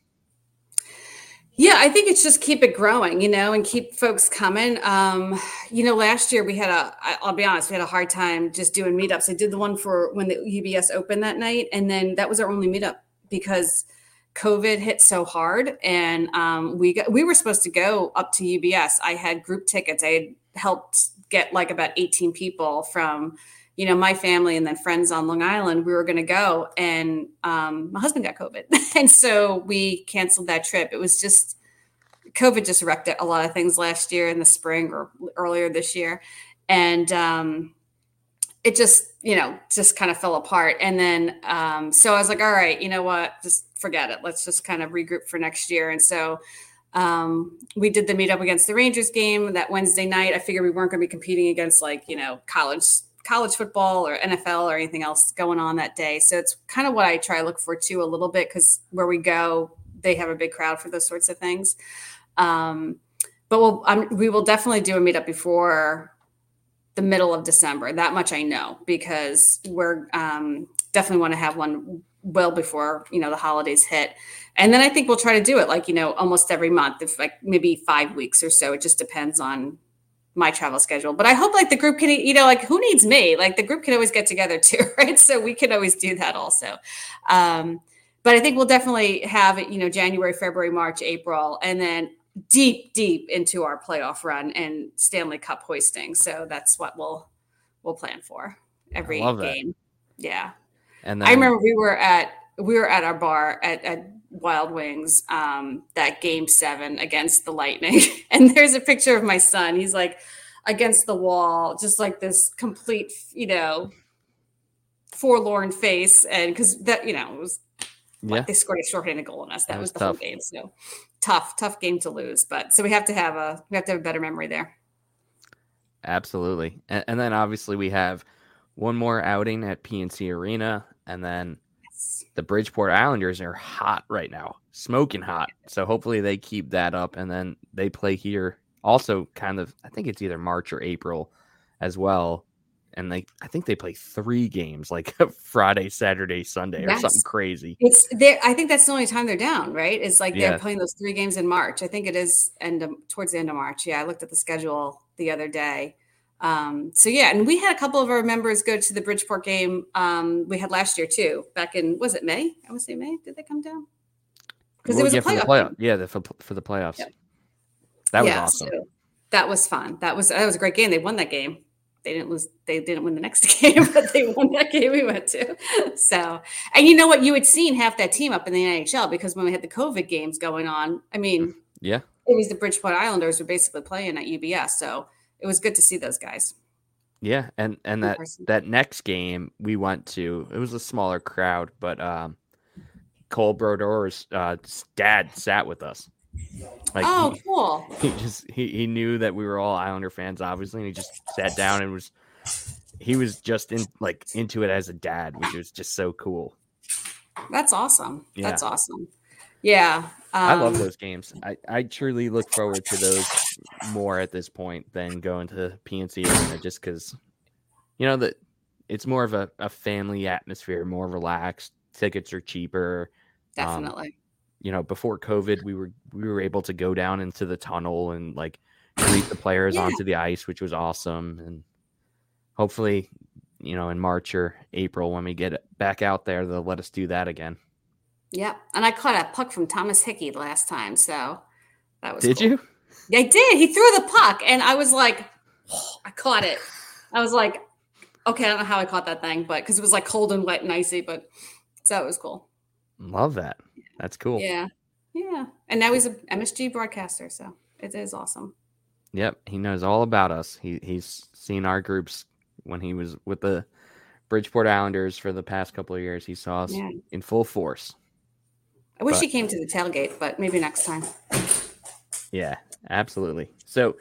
Speaker 2: Yeah, I think it's just keep it growing, you know, and keep folks coming. Um, you know, last year we had a, I'll be honest, we had a hard time just doing meetups. I did the one for when the UBS opened that night, and then that was our only meetup because COVID hit so hard, and um, we got, we were supposed to go up to UBS. I had group tickets. I had helped get like about 18 people from you know, my family and then friends on Long Island, we were going to go, and um, my husband got COVID, and so we canceled that trip. It was just COVID just wrecked a lot of things last year in the spring or earlier this year, and um, it just you know just kind of fell apart. And then um, so I was like, all right, you know what, just forget it. Let's just kind of regroup for next year. And so um, we did the meetup against the Rangers game that Wednesday night. I figured we weren't going to be competing against like you know college college football or NFL or anything else going on that day. So it's kind of what I try to look for too a little bit because where we go, they have a big crowd for those sorts of things. Um, but we'll, we will definitely do a meetup before the middle of December. That much I know because we're um, definitely want to have one well before you know the holidays hit and then i think we'll try to do it like you know almost every month if like maybe five weeks or so it just depends on my travel schedule. But I hope like the group can, you know, like who needs me? Like the group can always get together too, right? So we can always do that also. Um, but I think we'll definitely have you know, January, February, March, April, and then deep, deep into our playoff run and Stanley Cup hoisting. So that's what we'll we'll plan for every game. Yeah. And then- I remember we were at we were at our bar at, at Wild Wings um, that game seven against the Lightning. and there's a picture of my son. He's like against the wall, just like this complete, you know, forlorn face. And because that, you know, it was yeah. they scored a shorthanded goal on us. That, that was, was, the tough. whole game. So tough, tough game to lose. But so we have to have a we have to have a better memory there.
Speaker 1: Absolutely. And, and then obviously we have one more outing at PNC Arena and then the Bridgeport Islanders are hot right now, smoking hot. So hopefully they keep that up, and then they play here also kind of. I think it's either March or April as well, and they I think they play three games like Friday, Saturday, Sunday, or something crazy.
Speaker 2: It's there. I think that's the only time they're down. Right? It's like they're playing those three games in March. I think it is end of, towards the end of March. Yeah, I looked at the schedule the other day. Um, so yeah, and we had a couple of our members go to the Bridgeport game um, we had last year too. Back in was it May? I would say May. Did they come down?
Speaker 1: Because well, it was yeah, a playoff. playoff. Yeah, the, for, for, the playoffs. Yep. That was yeah, awesome. So
Speaker 2: that was fun. That was that was a great game. They won that game. They didn't lose. They didn't win the next game, but they won that game we went to. So, and you know what? You had seen half that team up in the NHL because when we had the COVID games going on, I mean,
Speaker 1: yeah,
Speaker 2: it was the Bridgeport Islanders were basically playing at UBS. So it was good to see those guys.
Speaker 1: Yeah, and and that that next game we went to, it was a smaller crowd, but um, Cole Bardreau's uh, dad sat with us.
Speaker 2: Like oh, he, cool.
Speaker 1: He just he, he knew that we were all Islander fans, obviously, and he just sat down and was he was just in like into it as a dad, which was just so cool.
Speaker 2: That's awesome. Yeah. That's awesome. Yeah.
Speaker 1: Um, I love um, those games. I, I truly look forward to those more at this point than going to PNC Arena just because, you know, that it's more of a, a family atmosphere, more relaxed. Tickets are cheaper.
Speaker 2: Um, Definitely. Um,
Speaker 1: you know, before COVID, we were we were able to go down into the tunnel and like greet the players yeah. onto the ice, which was awesome. And hopefully, you know, in March or April when we get back out there, they'll let us do that again.
Speaker 2: Yeah, and I caught a puck from Thomas Hickey last time, so that was.
Speaker 1: Did cool. you?
Speaker 2: I did. He threw the puck, and I was like, oh, I caught it. I was like, okay, I don't know how I caught that thing, but because it was like cold and wet and icy, but so it was cool.
Speaker 1: Love that. That's cool.
Speaker 2: Yeah, yeah. And now he's a MSG broadcaster, so it is awesome.
Speaker 1: Yep, he knows all about us. He he's seen our groups when he was with the Bridgeport Islanders for the past couple of years. He saw us yeah. in full force.
Speaker 2: I wish
Speaker 1: But-
Speaker 2: he came to the tailgate, but maybe next time.
Speaker 1: Yeah, absolutely. So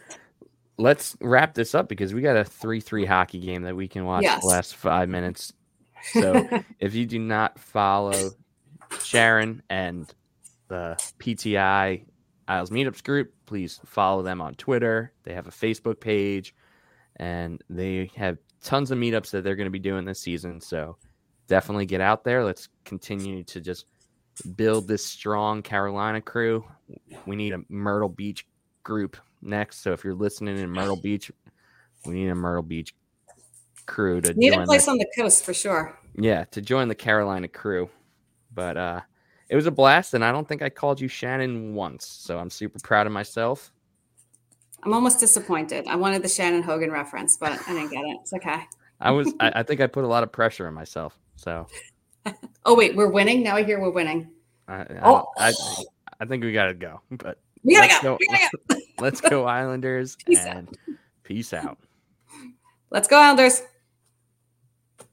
Speaker 1: let's wrap this up because we got a 3 3 hockey game that we can watch
Speaker 2: Yes.
Speaker 1: the last five minutes. So if you do not follow Sharon and the PTI Isles Meetups group, please follow them on Twitter. They have a Facebook page and they have tons of meetups that they're going to be doing this season. So definitely get out there. Let's continue to just build this strong Carolina crew. We need a Myrtle Beach group next. So if you're listening in Myrtle Beach, we need a Myrtle Beach crew to
Speaker 2: Need a
Speaker 1: the-
Speaker 2: place on the coast for sure.
Speaker 1: yeah, to join the Carolina crew. But uh it was a blast, and I don't think I called you Shannon once, so I'm super proud of myself.
Speaker 2: I'm almost disappointed. I wanted the Shannon Hogan reference, but I didn't get it. It's okay.
Speaker 1: I was, I, I think I put a lot of pressure on myself. So
Speaker 2: Oh wait, we're winning. Now I hear we're winning.
Speaker 1: I, I,
Speaker 2: Oh.
Speaker 1: I, I think we gotta go. But
Speaker 2: We gotta
Speaker 1: let's
Speaker 2: go. We gotta go.
Speaker 1: let's go Islanders
Speaker 2: Peace out.
Speaker 1: and peace out.
Speaker 2: Let's go, Islanders.